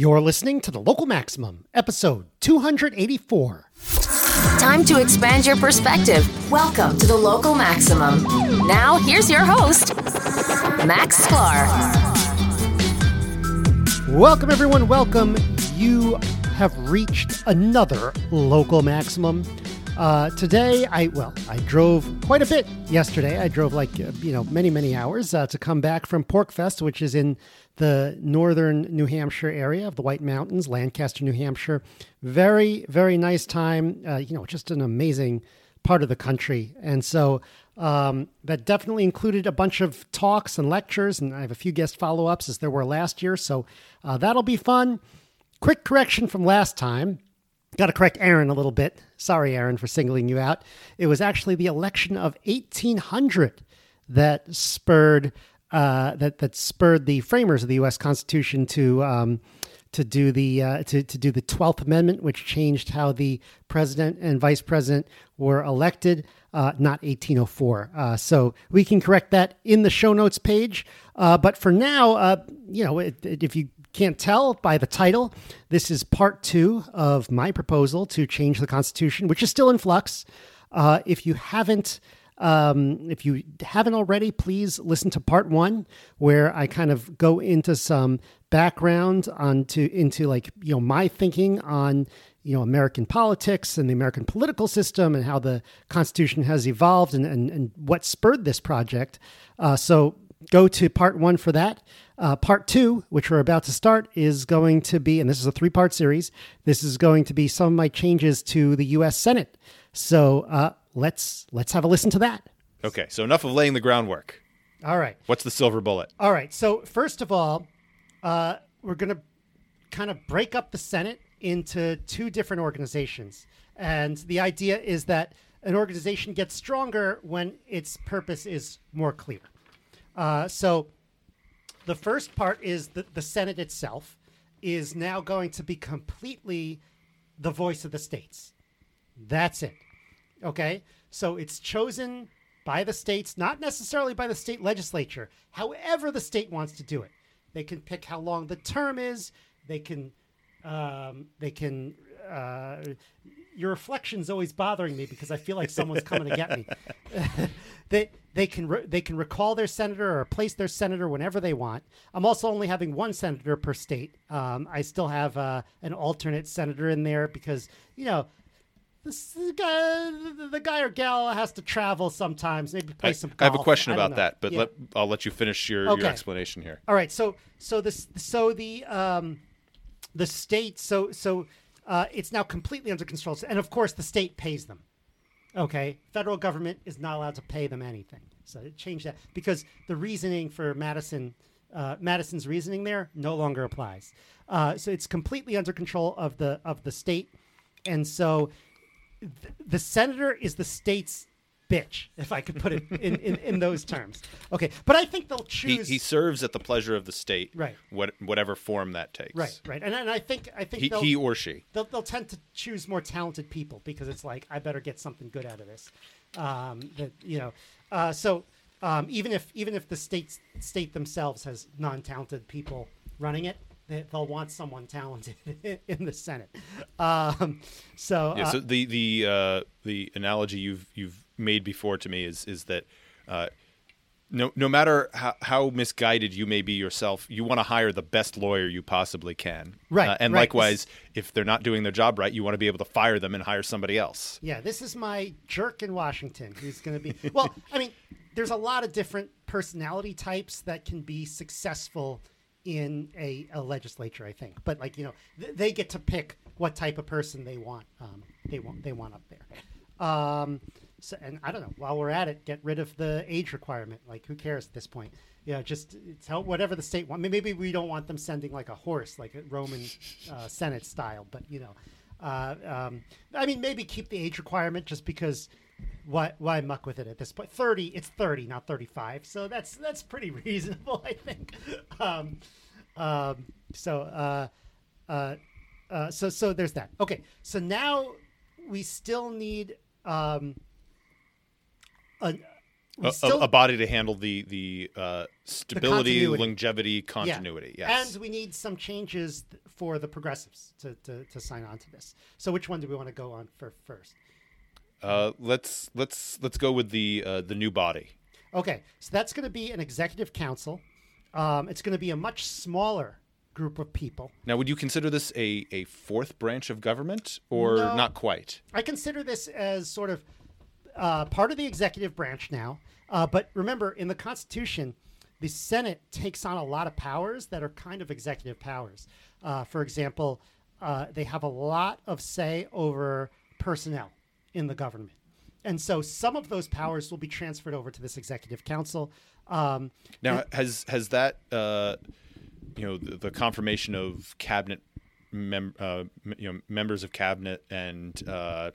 You're listening to the Local Maximum, episode 284. Time to expand your perspective. Welcome to the Local Maximum. Now, here's your host, Max Sklar. Welcome, everyone. Welcome. You have reached another Local Maximum. Uh, today, I well, I drove quite a bit yesterday. I drove like uh, you know many many hours uh, to come back from PorcFest, which is in the northern New Hampshire area of the White Mountains, Lancaster, New Hampshire. Very very nice time. Uh, you know, just an amazing part of the country, and so um, that definitely included a bunch of talks and lectures, and I have a few guest follow ups as there were last year. So uh, that'll be fun. Quick correction from last time. Got to correct Aaron a little bit. Sorry, Aaron, for singling you out. It was actually the election of 1800 that spurred uh, that that spurred the framers of the U.S. Constitution to um, to do the uh, to to do the Twelfth Amendment, which changed how the president and vice president were elected. Uh, not 1804. Uh, so we can correct that in the show notes page. Uh, but for now, uh, you know, if you can't tell by the title, this is part two of my proposal to change the Constitution, which is still in flux. Uh, if you haven't, um, if you haven't already, please listen to part one, where I kind of go into some background onto into like you know my thinking on you know American politics and the American political system and how the Constitution has evolved and and, and what spurred this project. Uh, so go to part one for that. Uh, part two, which we're about to start, is going to be, and this is a three part series, this is going to be some of my changes to the U.S. Senate. So uh, let's let's have a listen to that. Okay, so enough of laying the groundwork. All right. What's the silver bullet? All right. So first of all, uh, we're going to kind of break up the Senate into two different organizations, and the idea is that an organization gets stronger when its purpose is more clear. Uh, so the first part is that the Senate itself is now going to be completely the voice of the states. That's it. Okay? So it's chosen by the states, not necessarily by the state legislature, however the state wants to do it. They can pick how long the term is. They can, um, they can. Uh, your reflection's always bothering me because I feel like someone's coming to get me. they they can re- they can recall their senator or replace their senator whenever they want. I'm also only having one senator per state. Um, I still have uh, an alternate senator in there because you know this guy, the guy or gal has to travel sometimes. Maybe play I, some. I have a question about know. that, but Yeah. let, I'll let you finish your, Okay. your explanation here. All right, so so this so the um, the state so so uh, it's now completely under control, and of course the state pays them. Okay, federal government is not allowed to pay them anything, so it changed that because the reasoning for Madison uh, Madison's reasoning there no longer applies. Uh, so it's completely under control of the of the state, and so th- the senator is the state's bitch, if I could put it in, in, in those terms. Okay, but I think they'll He, choose. he serves at the pleasure of the state, Right. What, whatever form that takes. Right, right, and, and I think I think He, they'll, he or she. they'll they'll tend to choose more talented people because it's like I better get something good out of this. Um, that you know, uh, so um, even if even if the state state themselves has non-talented people running it, they, they'll want someone talented in the Senate. Um, so, Yeah. uh, So the the uh, the analogy you've you've made before to me is is that. Uh, no, no matter how, how misguided you may be yourself, you want to hire the best lawyer you possibly can. Right, Uh, and right. likewise, if they're not doing their job right, you want to be able to fire them and hire somebody else. Yeah, this is my jerk in Washington who's going to be. Well, I mean, there's a lot of different personality types that can be successful in a, a legislature, I think. But like you know, th- they get to pick what type of person they want. Um, they want they want up there. Um, so, and I don't know. While we're at it, get rid of the age requirement. Like, who cares at this point? Know, just tell whatever the state want. Maybe we don't want them sending like a horse, like a Roman uh, Senate style. But you know, uh, um, I mean, maybe keep the age requirement just because. Why, why muck with it at this point? Thirty, it's thirty, not thirty-five. So that's that's pretty reasonable, I think. Um, um, so, uh, uh, uh, so so there's that. Okay, so now we still need um, a, a, still- a body to handle the the uh, stability, continuity. longevity, Yeah. continuity. Yes. And we need some changes for the progressives to, to, to sign on to this. So which one do we want to go on for first? uh, let's let's let's go with the uh, the new body. Okay, so that's going to be an executive council. Um, it's going to be a much smaller group of people. Now, would you consider this a, a fourth branch of government, or No. not quite? I consider this as sort of uh, part of the executive branch now. Uh, but remember, in the Constitution, the Senate takes on a lot of powers that are kind of executive powers. Uh, for example, uh, they have a lot of say over personnel in the government. And so some of those powers will be transferred over to this executive council. Um, Now, has has that uh, you know the, the confirmation of cabinet mem- uh, m- you know members of cabinet and uh,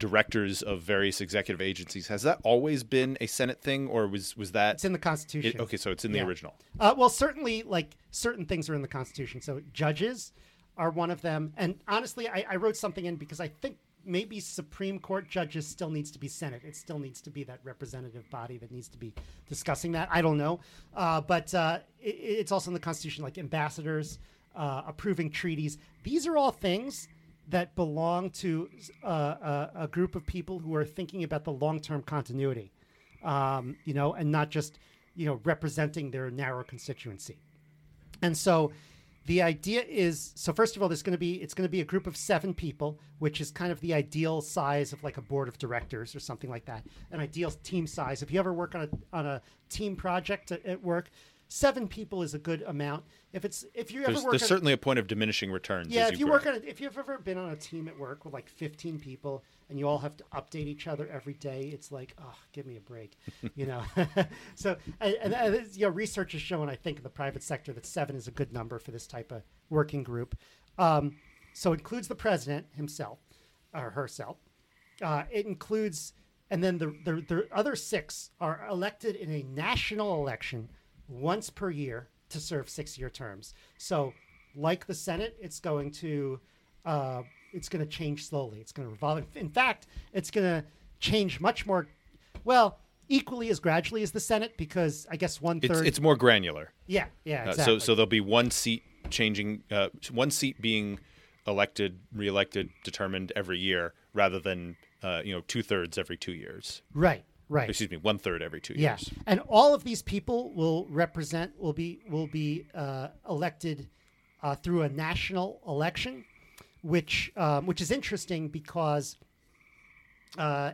directors of various executive agencies has that always been a Senate thing, or was was that it's in the Constitution. it, okay? So it's in the Yeah. original. Uh, well, certainly, like certain things are in the Constitution. So judges are one of them. And honestly, I, I wrote something in because I think maybe Supreme Court judges still needs to be Senate. It still needs to be that representative body that needs to be discussing that. I don't know, uh, but uh, it, it's also in the Constitution, like ambassadors uh, approving treaties. These are all things that belong to uh, a, a group of people who are thinking about the long-term continuity um, you know, and not just, you know, representing their narrow constituency. And so the idea is so first of all there's going to be it's going to be a group of 7 people, which is kind of the ideal size of like a board of directors or something like that. An ideal team size. If you ever work on a on a team project at, at work, 7 people is a good amount. If it's if you ever There's, work there's on, certainly a point of diminishing returns. yeah, if you grow. work on it, if you've ever been on a team at work with like 15 people and you all have to update each other every day, it's like, oh, give me a break, you know. so, and, and, and you know, research has shown, I think, in the private sector that seven is a good number for this type of working group. Um, so, it includes the president himself or herself. Uh, it includes, and then the, the the other six are elected in a national election once per year to serve six-year terms. So, like the Senate, it's going to uh, it's going to change slowly. It's going to revolve. In fact, it's going to change much more. Well, equally as gradually as the Senate, because I guess one it's it's more granular. yeah, yeah, Uh, exactly. so so there'll be one seat changing, uh, one seat being elected, reelected, determined every year, rather than uh, you know two thirds every two years. right, right. Excuse me, one third every two Yeah, years. and all of these people will represent will be will be uh, elected uh, through a national election, which um, which is interesting because uh,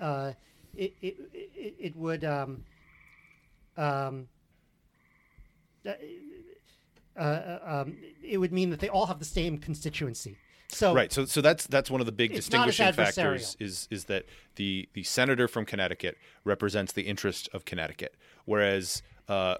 uh, it, it, it it would um, um, uh, uh, um, it would mean that they all have the same constituency. So Right. So so that's that's one of the big It's not as distinguishing factors is is that the the senator from Connecticut represents the interest of Connecticut, whereas uh,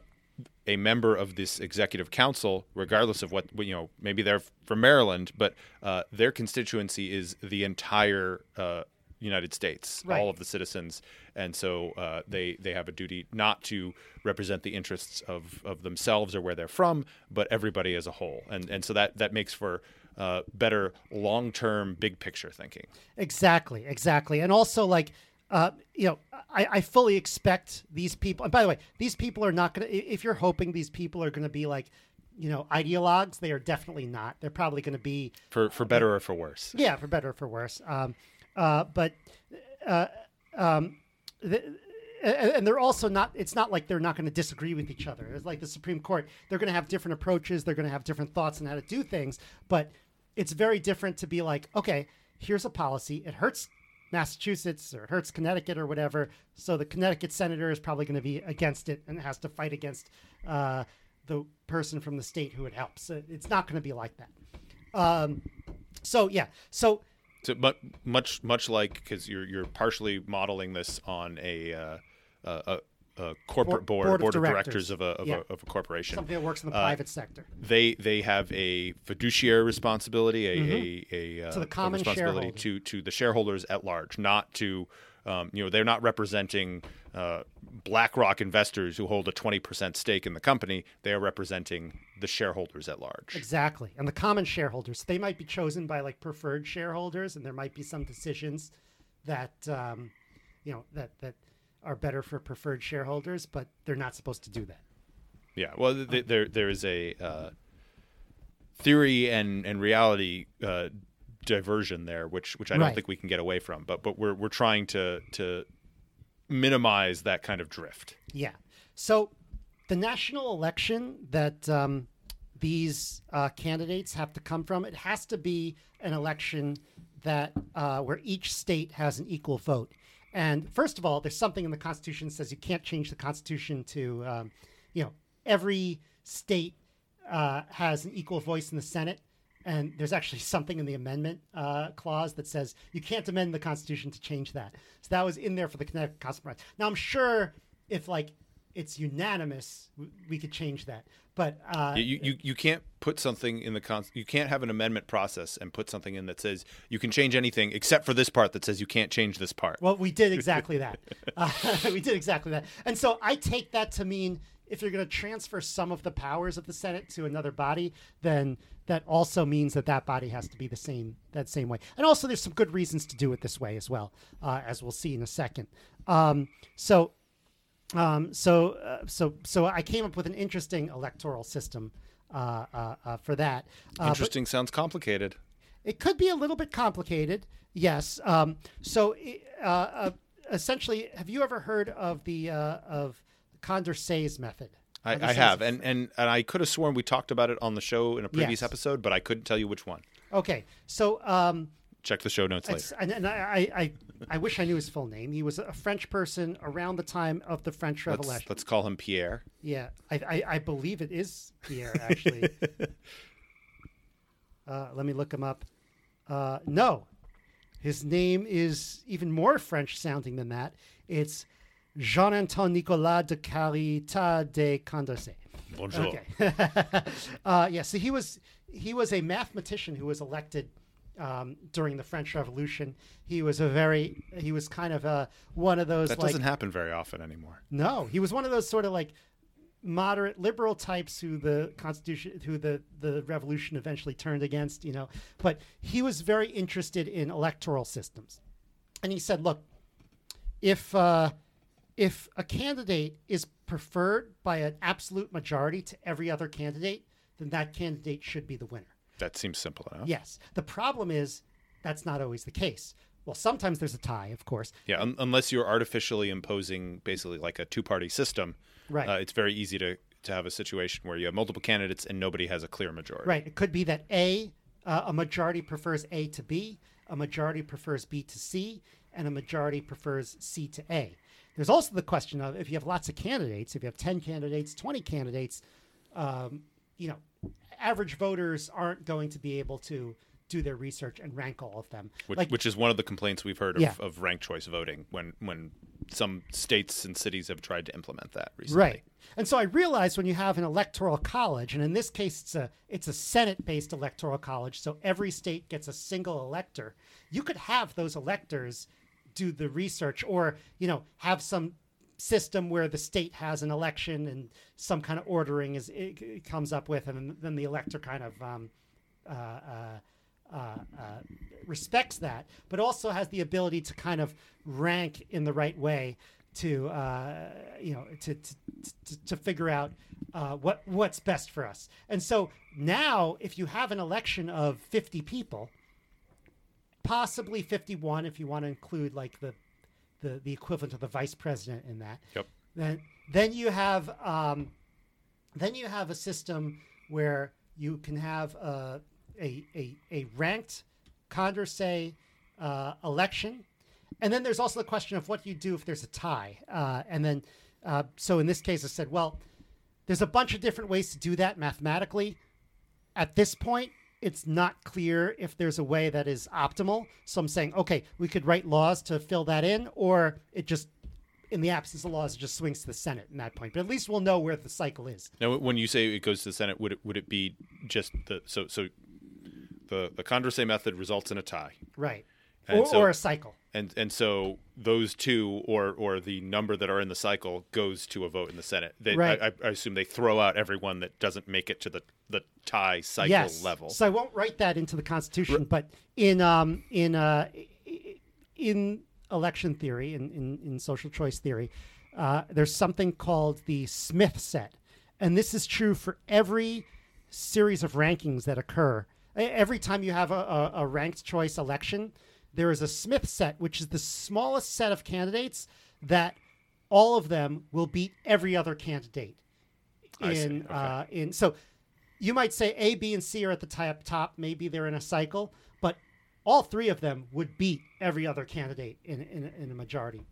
a member of this executive council, regardless of what you know, maybe they're from Maryland, but uh, their constituency is the entire. Uh, United States, Right. all of the citizens, and so uh, they they have a duty not to represent the interests of, of themselves or where they're from, but everybody as a whole, and and so that that makes for uh, better long term, big picture thinking. Exactly, exactly. And also, like, uh, you know, I, I fully expect these people. And by the way, these people are not going to, if you're hoping these people are going to be like, you know, ideologues, they are definitely not. They're probably going to be, For for better or for worse. yeah, for better or for worse. Um, uh, but, uh, um, the, and and they're also not it's not like they're not going to disagree with each other it's like the supreme court they're going to have different approaches they're going to have different thoughts on how to do things but it's very different to be like okay here's a policy. It hurts massachusetts or it hurts connecticut or whatever. So the connecticut senator is probably going to be against it and has to fight against uh, the person from the state who it helps. It's not going to be like that. Um, so yeah. So So mu- much much like because you're you're partially modeling this on a uh, a, a, corporate Board- board, board of board, of directors. directors of a of, Yeah. a of a corporation. something that works in the Uh, private sector they they have a fiduciary responsibility, a a, a, uh, To the common responsibility to to the shareholders at large, not to um, you know they're not representing uh, BlackRock investors who hold a twenty percent stake in the company. They are representing the shareholders at large. Exactly. And the common shareholders, they might be chosen by like preferred shareholders, and there might be some decisions that, um, you know, that, that, are better for preferred shareholders, but they're not supposed to do that. Yeah. Well, th- th- there there is a uh, theory and and reality uh, diversion there, which which I don't Right. think we can get away from. But but we're we're trying to to minimize that kind of drift. Yeah. So the national election that um, these uh, candidates have to come from, it has to be an election that uh, where each state has an equal vote. And first of all, there's something in the Constitution that says you can't change the Constitution to, um, you know, every state uh, has an equal voice in the Senate. And there's actually something in the amendment uh, clause that says you can't amend the Constitution to change that. So that was in there for the Connecticut Compromise. Now I'm sure if like it's unanimous, we could change that. But uh, You, you you can't put something in the con- you can't have an amendment process and put something in that says you can change anything except for this part that says you can't change this part. Well, we did exactly that. Uh, we did exactly that. And so I take that to mean if you're going to transfer some of the powers of the Senate to another body, then that also means that that body has to be the same that same way. And also, there's some good reasons to do it this way as well, uh, as we'll see in a second. Um, so, um, so, uh, so, so I came up with an interesting electoral system uh, uh, uh, for that. Interesting sounds complicated. it could be a little bit complicated, yes. Um, so, uh, uh, essentially, have you ever heard of the uh, of Condorcet's method? I, I have, and, and and I could have sworn we talked about it on the show in a previous Yes. episode, but I couldn't tell you which one. Okay, so um, Check the show notes later. and, and I, I, I, wish I knew his full name. He was a French person around the time of the French Let's, Revolution. let's call him Pierre. Yeah, I, I, I believe it is Pierre, actually. uh, let me look him up. Uh, no, his name is even more French sounding than that. It's Jean Antoine Nicolas de Caritat de Condorcet. Bonjour. Okay. uh, yeah, so he was he was a mathematician who was elected um, during the French Revolution. He was a very he was kind of a one of those That like doesn't happen very often anymore. no, he was one of those sort of like moderate liberal types who the constitution who the the revolution eventually turned against, you know. But he was very interested in electoral systems. And he said, look, if uh, if a candidate is preferred by an absolute majority to every other candidate, then that candidate should be the winner. That seems simple enough. Yes. The problem is that's not always the case. Well, sometimes there's a tie, of course. Yeah, un- unless you're artificially imposing basically like a two-party system, Right. Uh, it's very easy to to have a situation where you have multiple candidates and nobody has a clear majority. Right. It could be that A, uh, a majority prefers A to B, a majority prefers B to C, and a majority prefers C to A. There's also the question of if you have lots of candidates, if you have 10 candidates, 20 candidates, um, you know, average voters aren't going to be able to do their research and rank all of them. Which, like, which is one of the complaints we've heard of, Yeah. of ranked choice voting when when some states and cities have tried to implement that recently. Right. And so I realized when you have an electoral college, and in this case it's a it's a Senate based electoral college, so every state gets a single elector, you could have those electors do the research or, you know, have some system where the state has an election and some kind of ordering is it, it comes up with and then the elector kind of um, uh, uh, uh, respects that, but also has the ability to kind of rank in the right way to uh, you know to to, to, to figure out uh, what what's best for us. And so now, if you have an election of fifty people, possibly fifty-one, if you want to include like the the, the equivalent of the vice president in that, Yep. then then you have um, then you have a system where you can have a a, a, a ranked Condorcet uh, election, and then there's also the question of what you do if there's a tie. Uh, and then uh, so in this case, I said, well, there's a bunch of different ways to do that mathematically. At this point, it's not clear if there's a way that is optimal. So I'm saying, okay, we could write laws to fill that in, or it just, in the absence of laws, it just swings to the Senate in that point. But at least we'll know where the cycle is. Now, when you say it goes to the Senate, would it would it be just the so so the the Condorcet method results in a tie, Right. Or, so- or a cycle. and and so those two or or the number that are in the cycle goes to a vote in the Senate. They, Right. I, I assume they throw out everyone that doesn't make it to the the tie cycle yes. level. So I won't write that into the Constitution, but in um in uh in election theory, in, in, in social choice theory, uh, there's something called the Smith set. And this is true for every series of rankings that occur. Every time you have a, a, a ranked choice election, there is a Smith set, which is the smallest set of candidates that all of them will beat every other candidate. I see. In Okay. uh, in so you might say A, B, and C are at the top. Top, maybe they're in a cycle, but all three of them would beat every other candidate in in, a- in a majority.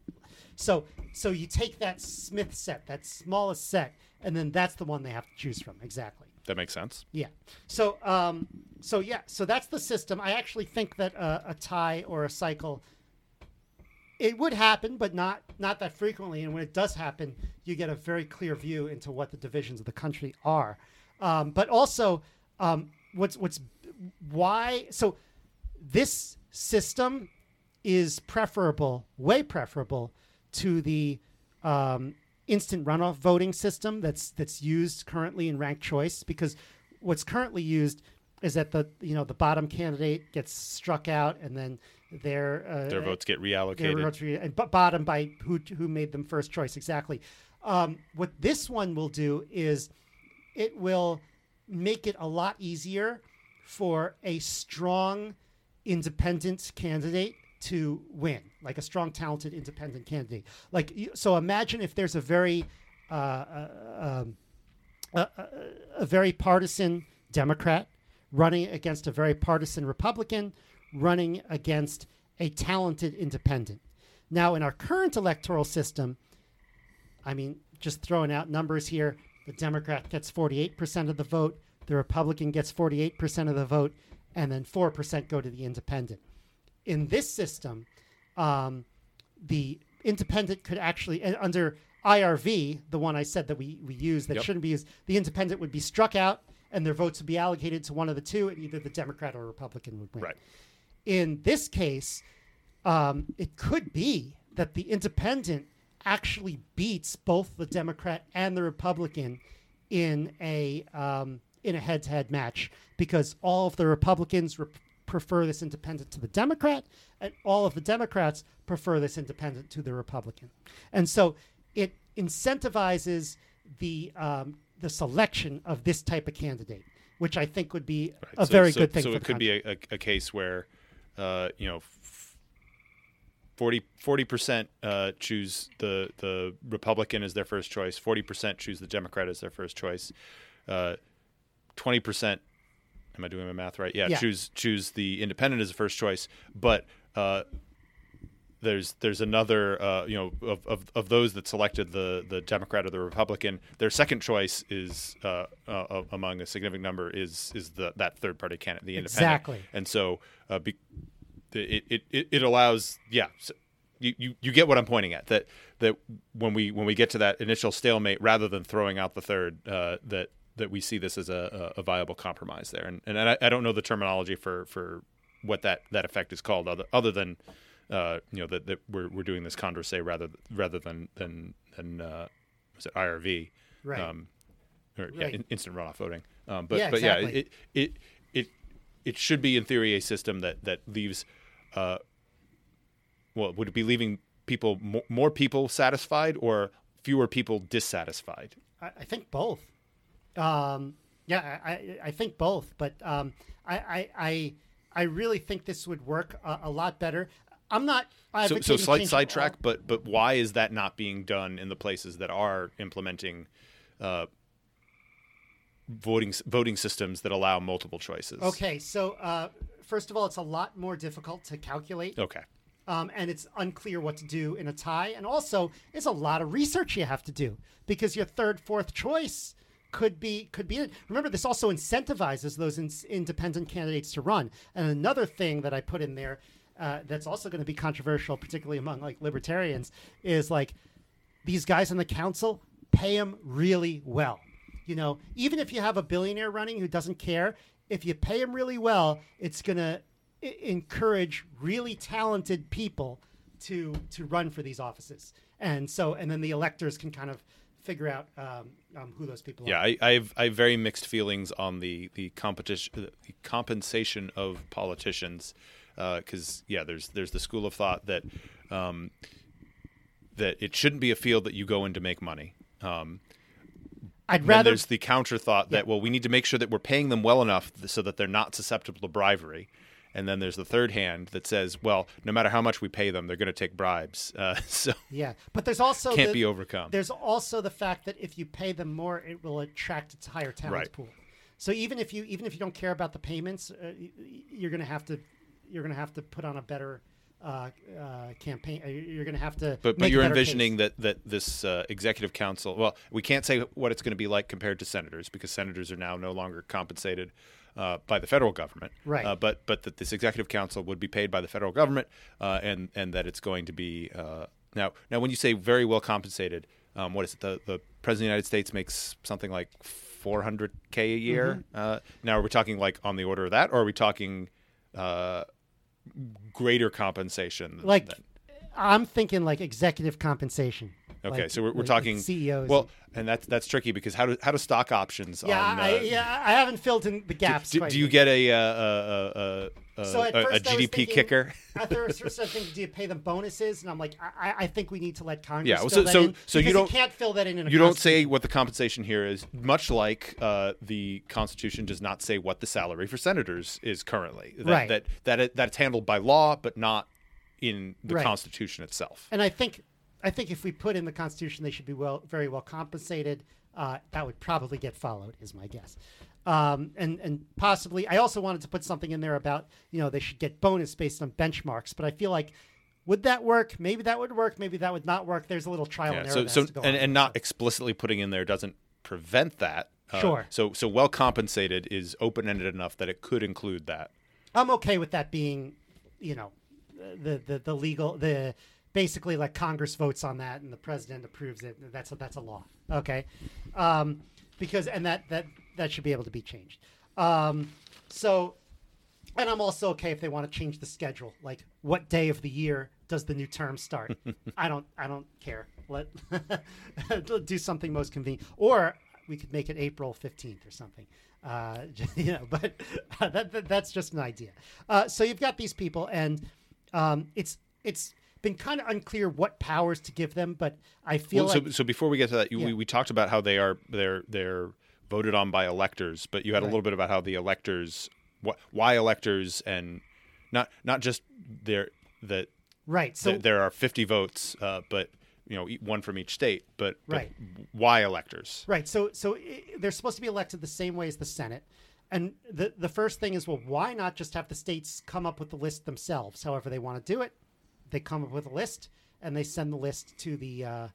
So so you take that Smith set, that smallest set, and then that's the one they have to choose from. Exactly. That makes sense. Yeah. So um so yeah, so that's the system. I actually think that uh, a tie or a cycle it would happen, but not not that frequently. And when it does happen, you get a very clear view into what the divisions of the country are. Um, but also, um, what's what's why? So this system is preferable, way preferable, to the um, instant runoff voting system that's that's used currently in ranked choice. Because what's currently used is that the you know the bottom candidate gets struck out, and then their uh, Their votes get their reallocated. votes re- and but bottom by who who made them first choice exactly. Um, what this one will do is it will make it a lot easier for a strong independent candidate to win, like a strong, talented independent candidate. Like so, imagine if there's a very uh, uh, um, a, a, a very partisan Democrat running against a very partisan Republican, running against a talented independent. Now, in our current electoral system, I mean, just throwing out numbers here, the Democrat gets 48% of the vote, the Republican gets 48% of the vote, and then 4% go to the independent. In this system, um, the independent could actually, under IRV, the one I said that we, we use that Yep. shouldn't be used, the independent would be struck out and their votes would be allocated to one of the two, and either the Democrat or Republican would win. Right. In this case, um, it could be that the independent actually beats both the Democrat and the Republican in a um, in a head-to-head match because all of the Republicans re- prefer this independent to the Democrat, and all of the Democrats prefer this independent to the Republican, and so it incentivizes the um, the selection of this type of candidate, which I think would be a So- very so- good thing. So it could country. be a, a, case where, uh, you know, 40 percent uh, choose the the Republican as their first choice, forty percent choose the Democrat as their first choice, uh, twenty percent. Am I doing my math right? Yeah, Yeah. choose choose the Independent as the first choice, but. Uh, there's there's another uh, you know of, of, of those that selected the the Democrat or the Republican their second choice is uh, uh, among a significant number is is the that third party candidate the independent Exactly. and so uh, be, it, it, it, it allows yeah so you, you, you get what I'm pointing at that that when we when we get to that initial stalemate rather than throwing out the third uh, that that we see this as a, a viable compromise there. And and I, I don't know the terminology for for what that that effect is called other other than uh, you know that, that we're we're doing this Condorcet rather rather than than than uh, was it IRV Right. um, or yeah, in, instant runoff voting. Um, but Yeah, but yeah it, it it it should be in theory a system that that leaves uh, well would it be leaving people more, more people satisfied or fewer people dissatisfied? I, I think both. Um, yeah, I, I, think both, but um, I, I, I, I really think this would work a, a lot better. I'm not. so, so slight sidetrack all- but but why is that not being done in the places that are implementing uh, voting voting systems that allow multiple choices Okay, so uh, first of all, it's a lot more difficult to calculate. okay um, and it's unclear what to do in a tie. And also, it's a lot of research you have to do because your third, fourth choice could be could be it. Remember, this also incentivizes those in, independent candidates to run. And another thing that I put in there uh, that's also going to be controversial, particularly among like libertarians, is like these guys in the council pay them really well. You know, even if you have a billionaire running who doesn't care, if you pay him really well, it's going to encourage really talented people to to run for these offices. And so, and then the electors can kind of figure out um, um, who those people Yeah, are. I, I have I have very mixed feelings on the the competition, the compensation of politicians. because yeah, there's there's the school of thought that um, that it shouldn't be a field that you go in to make money. Um, I'd rather there's the counter thought that well, we need to make sure that we're paying them well enough so that they're not susceptible to bribery. And then there's the third hand that says, well, no matter how much we pay them, they're going to take bribes. Uh, so yeah, but there's also can't the, be overcome. There's also the fact that if you pay them more, it will attract its higher talent Right. pool. So even if you even if you don't care about the payments, uh, you're going to have to you're going to have to put on a better uh, uh, campaign. uh, You're going to have to. But but you're envisioning case. that that this uh, executive council. Well, we can't say what it's going to be like compared to senators because senators are now no longer compensated uh, by the federal government. Right. Uh, but but that this executive council would be paid by the federal government, uh, and and that it's going to be uh, now now when you say very well compensated, um, what is it? The the president of the United States makes something like 400k a year. Mm-hmm. Uh, now are we talking like on the order of that, or are we talking? Uh, greater compensation like than- I'm thinking like executive compensation. Okay, Like- so we're, we're like talking CEOs. Well, and that's that's tricky because how do how do stock options? yeah, on, uh, I, yeah, I haven't filled in the gaps. Do, quite do you get a uh, a, a, a, So at a, a GDP thinking- kicker? At first, I was thinking, do you pay them bonuses? And I'm like, I, I- think we need to let Congress. Yeah, well, so- that so- so you don't- can't fill that in. in a You don't say what the compensation here is. Much like uh, the Constitution does not say what the salary for senators is currently. That, Right. That that it, that's handled by law, but not in the Right. Constitution itself. And I think, I think if we put in the Constitution, they should be well, very well compensated. Uh, that would probably get followed, is my guess. Um, and and possibly, I also wanted to put something in there about you know they should get bonus based on benchmarks. But I feel like, would that work? Maybe that would work. Maybe that would not work. There's a little trial Yeah, and error. so so and, and not explicitly putting in there doesn't prevent that. Uh, Sure. So so well compensated is open ended enough that it could include that. I'm okay with that being, you know, the the the legal the basically like Congress votes on that and the president approves it. That's a, that's a law. Okay, um, because and that that that should be able to be changed. Um, so, and I'm also okay if they want to change the schedule. Like, what day of the year does the new term start? I don't I don't care. Let do something most convenient, or we could make it April 15th or something. Uh, you know, but that, that, that's just an idea. Uh, so you've got these people, and um, it's it's been kind of unclear what powers to give them. But I feel Well, like so, so before we get to that, you, Yeah. we, we talked about how they are they're they're voted on by electors, but you had a little bit about how the electors wh- why electors and not not just there that right. So th- there are 50 votes, uh, but you know one from each state, but, but Right. why electors? Right. So so they're supposed to be elected the same way as the Senate. And the the first thing is, well, why not just have the states come up with the list themselves? However they want to do it, they come up with a list and they send the list to the uh,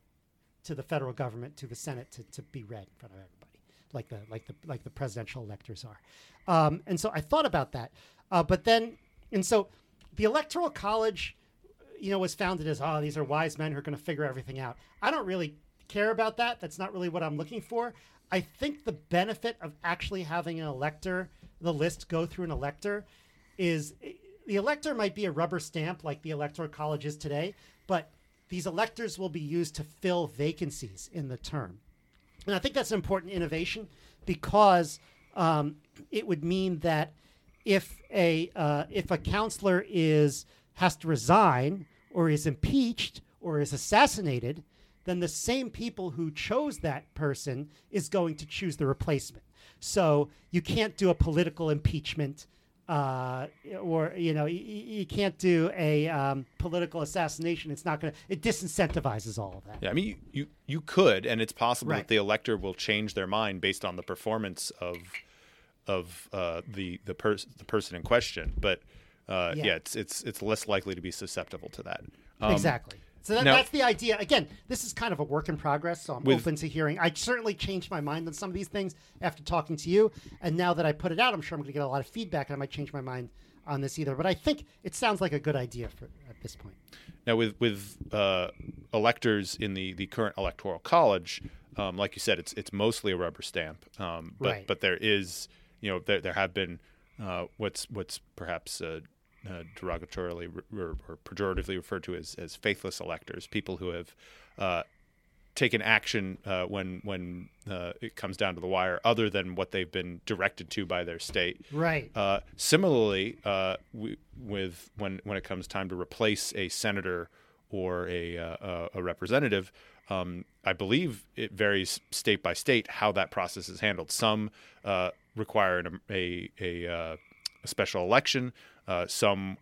to the federal government, to the Senate, to, to be read in front of everybody, like the like the like the presidential electors are. Um, and so I thought about that, uh, but then and so the electoral college you know, was founded as, oh, these are wise men who are going to figure everything out. I don't really care about that. That's not really what I'm looking for. I think the benefit of actually having an elector, the list go through an elector, is the elector might be a rubber stamp like the electoral college is today, but these electors will be used to fill vacancies in the term. And I think that's an important innovation because um, it would mean that if a uh, if a counselor is has to resign or is impeached or is assassinated, then the same people who chose that person is going to choose the replacement. So you can't do a political impeachment, uh, or you know, you, you can't do a um, political assassination. It's not going to. It disincentivizes all of that. Yeah, I mean, you, you you could, and it's possible Right. that the elector will change their mind based on the performance of of uh, the the person the person in question. But uh, Yeah. yeah. it's it's it's less likely to be susceptible to that. Um, exactly. So that, that's the idea. Again, this is kind of a work in progress, so I'm With- open to hearing. I certainly changed my mind on some of these things after talking to you, and now that I put it out, I'm sure I'm going to get a lot of feedback, and I might change my mind on this either. But I think it sounds like a good idea for at this point. Now, with with uh, electors in the, the current electoral college, um, like you said, it's it's mostly a rubber stamp. Um, but Right. but there is, you know, there there have been uh, what's what's perhaps uh, uh, derogatorily or, or pejoratively referred to as as faithless electors, people who have uh, taken action uh, when when uh, it comes down to the wire, other than what they've been directed to by their state. Right. Uh, similarly, uh, we, with when when it comes time to replace a senator or a uh, a representative, um, I believe it varies state by state how that process is handled. Some uh, require an, a a, uh, a special election. Uh, some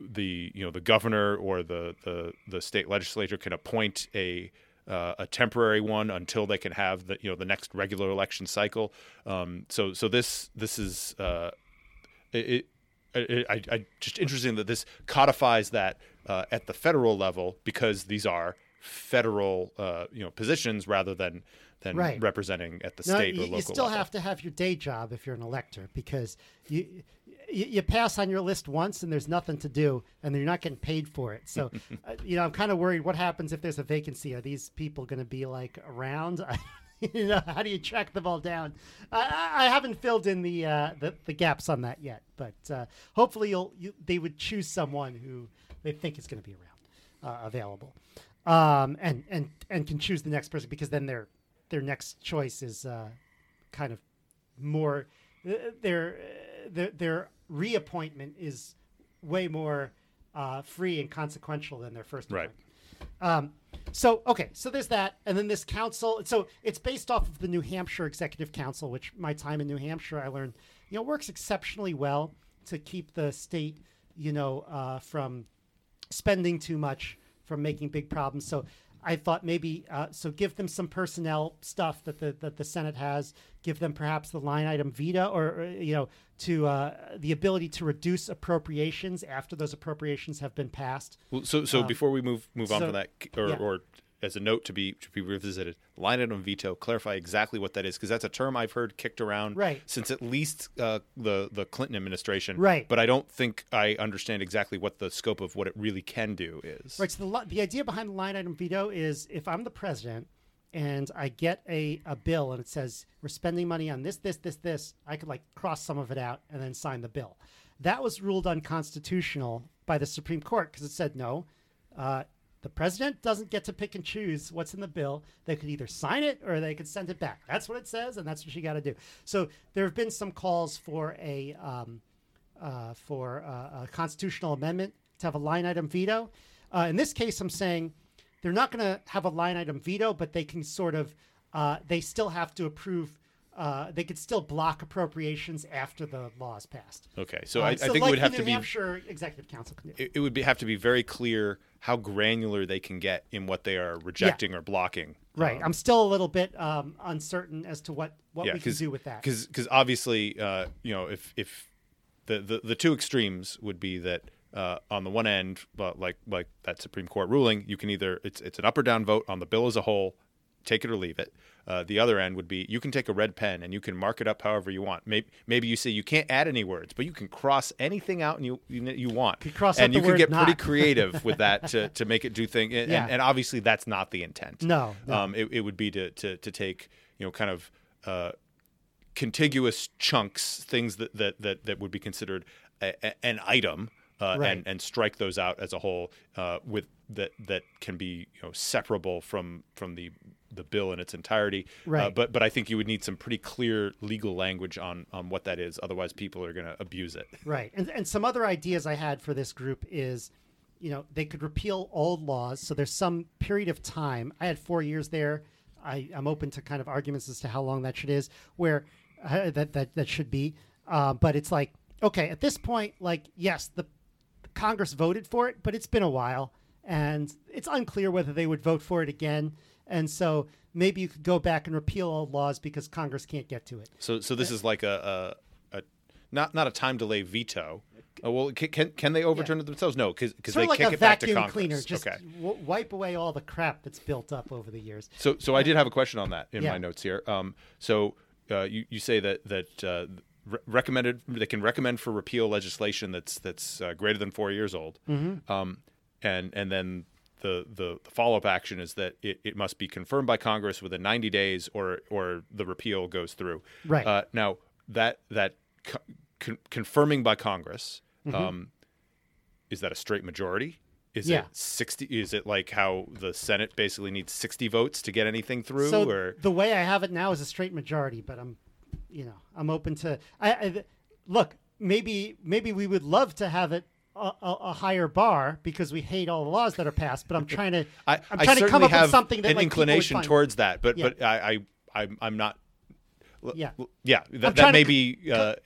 the you know the governor or the the, the state legislature can appoint a uh, a temporary one until they can have the you know the next regular election cycle. Um, so so this this is uh, it, it, I, I just interesting that this codifies that uh, at the federal level because these are federal uh, you know positions rather than than Right. representing at the No, state you, or local you still level. have to have your day job if you're an elector because you, you you pass on your list once and there's nothing to do and you're not getting paid for it. So, uh, you know, I'm kind of worried what happens if there's a vacancy. Are these people going to be like around? you know, how do you track them all down? I, I haven't filled in the, uh, the the gaps on that yet, but uh, hopefully you'll you, they would choose someone who they think is going to be around, uh, available, um, and and and can choose the next person because then their their next choice is uh, kind of more uh, their uh, their their reappointment is way more uh, free and consequential than their first Right. appointment. Um, so okay, so there's that, and then this council. So it's based off of the New Hampshire Executive Council, which my time in New Hampshire, I learned, you know, works exceptionally well to keep the state, you know, uh, from spending too much, from making big problems. So I thought maybe uh, so give them some personnel stuff that the that the Senate has. Give them perhaps the line item veto, or, or, you know, to uh, the ability to reduce appropriations after those appropriations have been passed. Well, so so before we move move on so- from that, or, yeah. or as a note to be to be revisited, line item veto. Clarify exactly what that is, because that's a term I've heard kicked around Right. since at least uh, the the Clinton administration. Right. But I don't think I understand exactly what the scope of what it really can do is. Right. So the, the idea behind the line item veto is if I'm the president and I get a, a bill and it says we're spending money on this, this, this, this, I could like cross some of it out and then sign the bill. That was ruled unconstitutional by the Supreme Court because it said no. Uh, the president doesn't get to pick and choose what's in the bill. They could either sign it or they could send it back. That's what it says, and that's what you got to do. So there have been some calls for a um, uh, for uh, a constitutional amendment to have a line item veto. Uh, in this case, I'm saying they're not going to have a line item veto, but they can sort of uh, they still have to approve. Uh, they could still block appropriations after the law is passed. Okay, so Um, I, I think like it would have the to New be Hampshire Executive Council can do. it, it would be, have to be very clear how granular they can get in what they are rejecting or blocking. Right. Um, I'm still a little bit um, uncertain as to what, what we can do with that. Because obviously, uh, you know, if if the, the the two extremes would be that uh, on the one end, like like that Supreme Court ruling, you can either it's it's an up or down vote on the bill as a whole, take it or leave it. Uh, the other end would be you can take a red pen and you can mark it up however you want. Maybe maybe you say you can't add any words, but you can cross anything out and you you, you want. You cross and you can get pretty creative with that to, to make it do things. And, Yeah. and, and obviously that's not the intent. No, no. Um, it, it would be to, to to take you know kind of uh, contiguous chunks, things that that that, that would be considered a, a- an item, uh, Right. and and strike those out as a whole uh, with that that can be you know separable from from the the bill in its entirety. Uh, Right. but but I think you would need some pretty clear legal language on on what that is. Otherwise, people are going to abuse it. Right. And, and some other ideas I had for this group is, you know, they could repeal old laws. So there's some period of time. I had four years there. I, I'm open to kind of arguments as to how long that should is, where uh, that, that, that should be. Uh, but it's like, okay, at this point, like, yes, the Congress voted for it, but it's been a while, and it's unclear whether they would vote for it again. And so maybe you could go back and repeal old laws because Congress can't get to it. So so this is like a, a, a not not a time delay veto. Uh, well, can, can can they overturn it themselves? No, because they like kick a it back to Congress. cleaner, just okay. w- wipe away all the crap that's built up over the years. So, so I did have a question on that in Yeah. my notes here. Um, so uh, you you say that that uh, re- recommended they can recommend for repeal legislation that's that's uh, greater than four years old, Mm-hmm. um, and and then the the, the follow up action is that it, it must be confirmed by Congress within 90 days, or or the repeal goes through. Right. Uh, now that that con- confirming by Congress. Mm-hmm. Um, is that a straight majority? is Yeah. it 60 is it like how the senate basically needs 60 votes to get anything through so or the way I have it now is a straight majority, but I'm, you know, I'm open to. I, I look. Maybe maybe we would love to have it a, a, a higher bar because we hate all the laws that are passed. But I'm trying to. I, am trying to come up with something that an like, inclination towards that, but Yeah. but I, I I'm, I'm not. Yeah. yeah. That, that may c- be uh,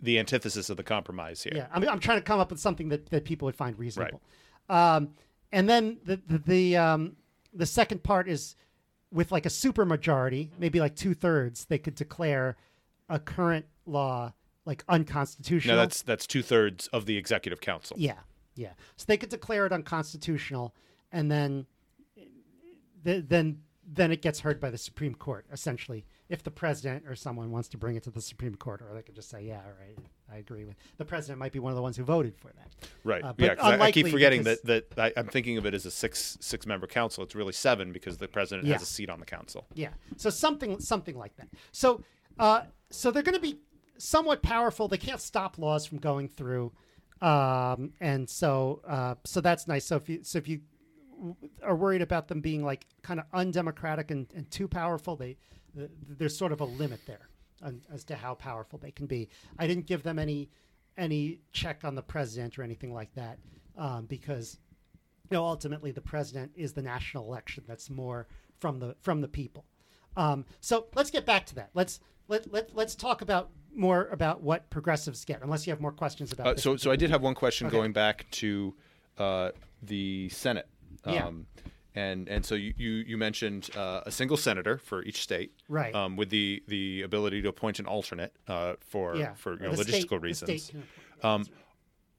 the antithesis of the compromise here. Yeah, I'm, I'm trying to come up with something that, that people would find reasonable. Um, and then the the the, um, the second part is with like a super majority, maybe like two thirds, they could declare a current law like unconstitutional. No, that's that's two thirds of the executive council. yeah, yeah. So they could declare it unconstitutional, and then th- then then it gets heard by the Supreme Court. Essentially, if the president or someone wants to bring it to the Supreme Court, or they could just say, "Yeah, all right, I agree with." The president might be one of the ones who voted for that. Right. Uh, yeah. I, I keep forgetting because- that that I, I'm thinking of it as a six six member council. It's really seven because the president Yeah. has a seat on the council. Yeah. So something something like that. So uh, so they're going to be somewhat powerful. They can't stop laws from going through, um, and so uh, so that's nice. So if you so if you are worried about them being like kind of undemocratic and, and too powerful, they th- there's sort of a limit there on, as to how powerful they can be. I didn't give them any any check on the president or anything like that um, because you know ultimately the president is the national election that's more from the from the people um, so let's get back to that let's let, let let's talk about more about what progressives get unless you have more questions about Uh, this so so I did have one question Okay. going back to uh, the Senate. Yeah. Um, and and so you you, you mentioned uh, a single senator for each state, Right. Um, with the the ability to appoint an alternate uh, for yeah for you know, logistical state- reasons. state can appoint. Um,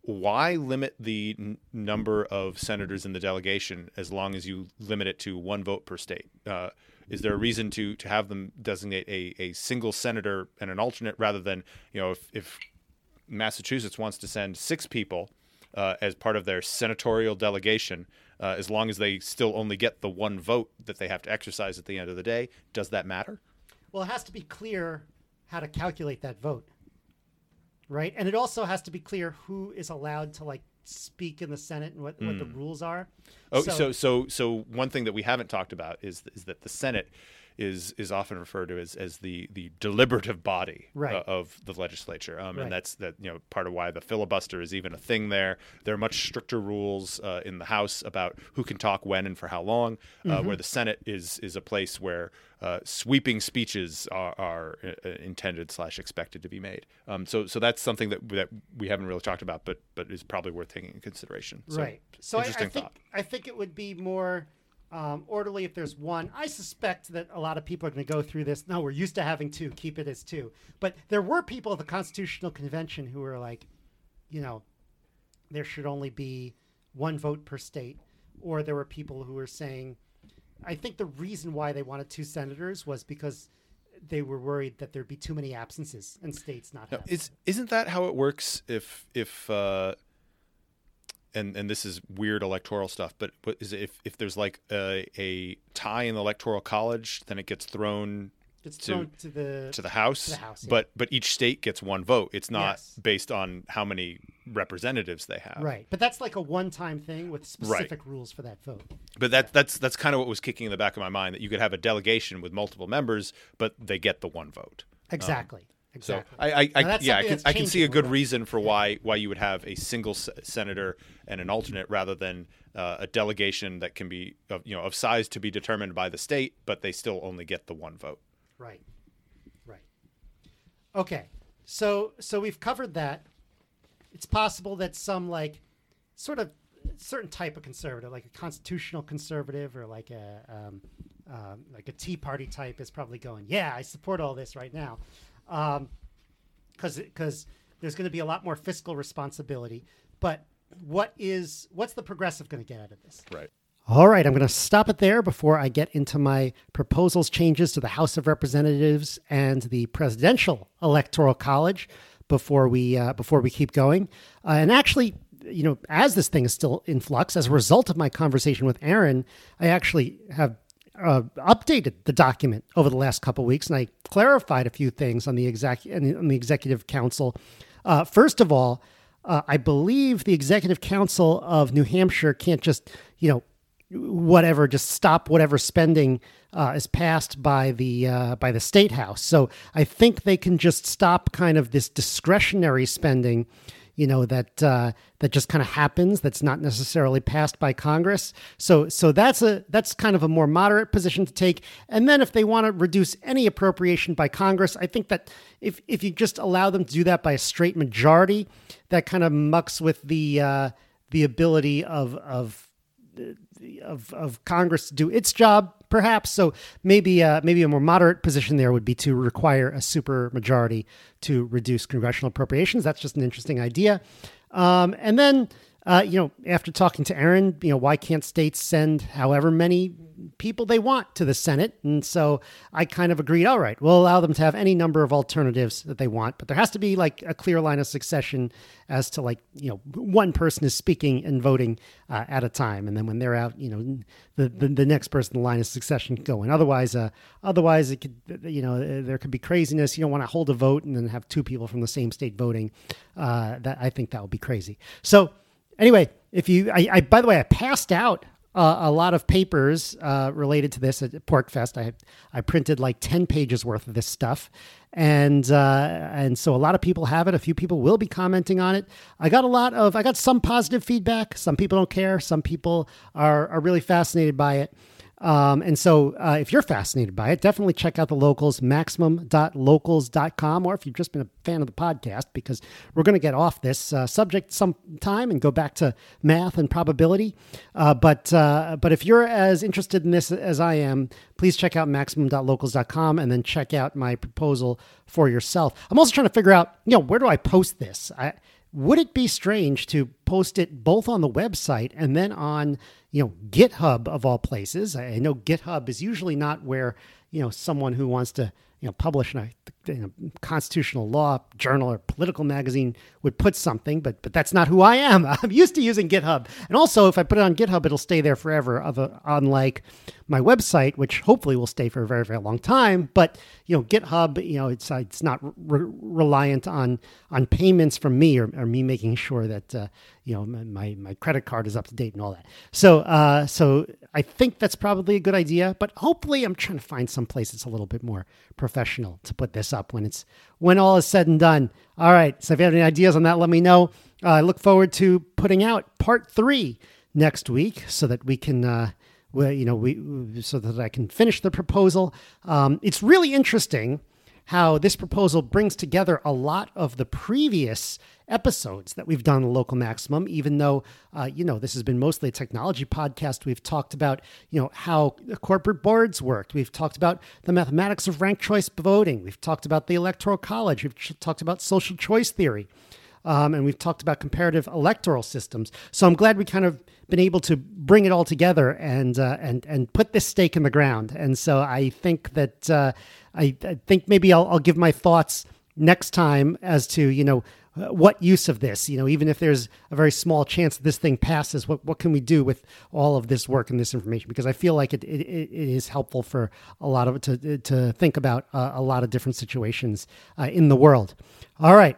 why limit the n- number of senators in the delegation as long as you limit it to one vote per state? Is there a reason to to have them designate a, a single senator and an alternate rather than you know if, if Massachusetts wants to send six people uh, as part of their senatorial delegation, uh, as long as they still only get the one vote that they have to exercise at the end of the day, does that matter? well it has to be clear how to calculate that vote right and it also has to be clear who is allowed to like speak in the senate and what, what the hmm. rules are. Oh, so, so so one thing that we haven't talked about is is that the Senate is is often referred to as, as the the deliberative body Right. uh, of the legislature, um, Right. and that's that you know part of why the filibuster is even a thing there. There are much stricter rules uh, in the House about who can talk when and for how long, uh, Mm-hmm. where the Senate is is a place where uh, sweeping speeches are, are uh, intended slash expected to be made. Um, so so that's something that that we haven't really talked about, but but is probably worth taking into consideration. So, right. So I, I think thought. I think it would be more um, orderly if there's one. I suspect that a lot of people are going to go through this. No, we're used to having two. Keep it as two. But there were people at the Constitutional Convention who were like, you know, there should only be one vote per state. Or there were people who were saying, I think the reason why they wanted two senators was because they were worried that there'd be too many absences and states not having. is isn't that how it works? If if uh, and and this is weird electoral stuff, but what is it, if if there's like a, a tie in the electoral college, then it gets thrown It's to- thrown to the to the House. the House, yeah. But but each state gets one vote. It's not Yes. based on how many representatives they have. Right, but that's like a one-time thing with specific rules for that vote. But that that's that's kind of what was kicking in the back of my mind that you could have a delegation with multiple members, but they get the one vote. Exactly. So exactly. I, I, I yeah, I can, I can see a good reason for why why you would have a single se- senator and an alternate rather than uh, a delegation that can be of you know of size to be determined by the state, but they still only get the one vote. Right. Right. Okay. So so we've covered that. It's possible that some like sort of certain type of conservative, like a constitutional conservative or like a um, um, like a Tea Party type, is probably going, yeah, I support all this right now, because because there's going to be a lot more fiscal responsibility. But what is what's the progressive going to get out of this? Right. All right, I'm going to stop it there before I get into my proposals changes to the House of Representatives and the presidential electoral college before we uh, before we keep going. Uh, and actually, you know, as this thing is still in flux, as a result of my conversation with Aaron, I actually have uh, updated the document over the last couple weeks, and I clarified a few things on the exec on the executive council. Uh, first of all, uh, I believe the executive council of New Hampshire can't just, you know, whatever, just stop whatever spending uh, is passed by the uh, by the state house. So I think they can just stop kind of this discretionary spending you know that uh, that just kind of happens that's not necessarily passed by Congress. So so that's a that's kind of a more moderate position to take. And then if they want to reduce any appropriation by Congress, I think that if if you just allow them to do that by a straight majority, that kind of mucks with the uh, the ability of of of of Congress to do its job, perhaps. So maybe uh, maybe a more moderate position there would be to require a super majority to reduce congressional appropriations. That's just an interesting idea. Um, and then uh, you know, after talking to Aaron, you know, why can't states send however many people they want to the Senate? And so I kind of agreed, all right, we'll allow them to have any number of alternatives that they want, but there has to be like a clear line of succession as to like, you know, one person is speaking and voting uh, at a time. And then when they're out, you know, the, the, the next person in the line of succession can go in. Otherwise, uh, otherwise it could, you know, there could be craziness. You don't want to hold a vote and then have two people from the same state voting. Uh, that I think that would be crazy. So, Anyway, if you, I, I by the way, I passed out a lot of papers uh, related to this at PorcFest. I I printed like ten pages worth of this stuff, and uh, and so a lot of people have it. A few people will be commenting on it. I got a lot of I got some positive feedback. Some people don't care. Some people are are really fascinated by it. Um, and so, uh, if you're fascinated by it, definitely check out the locals, maximum.locals.com, or if you've just been a fan of the podcast, because we're going to get off this uh, subject sometime and go back to math and probability. Uh, but, uh, but if you're as interested in this as I am, please check out maximum.locals.com and then check out my proposal for yourself. I'm also trying to figure out, you know, where do I post this? I, would it be strange to post it both on the website and then on you know github of all places i know github is usually not where you know someone who wants to you know publish in a in a constitutional law journal or political magazine would put something, but but that's not who I am. I'm used to using GitHub, and also if I put it on GitHub, it'll stay there forever. Of a, unlike my website, which hopefully will stay for a very very long time. But you know, GitHub, you know, it's it's not re- reliant on on payments from me or, or me making sure that uh, you know my my credit card is up to date and all that. So uh, so I think that's probably a good idea. But hopefully, I'm trying to find some place that's a little bit more professional to put this up when it's when all is said and done. All right. So if you have any ideas on that, let me know. Uh, I look forward to putting out part three next week so that we can. Uh, we, you know, we so that I can finish the proposal. Um, it's really interesting how this proposal brings together a lot of the previous episodes that we've done on Local Maximum, even though, uh, you know, this has been mostly a technology podcast. We've talked about, you know, how corporate boards worked. We've talked about the mathematics of ranked choice voting. We've talked about the Electoral College. We've talked about social choice theory. Um, and we've talked about comparative electoral systems. So I'm glad we kind of been able to bring it all together and uh, and and put this stake in the ground. And so I think that uh, I, I, think maybe I'll, I'll give my thoughts next time as to you know what use of this? You know, even if there's a very small chance that this thing passes, what what can we do with all of this work and this information? Because I feel like it it, it is helpful for a lot of to to think about uh, a lot of different situations uh, in the world. All right,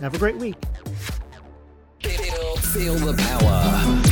Have a great week. Feel, the power.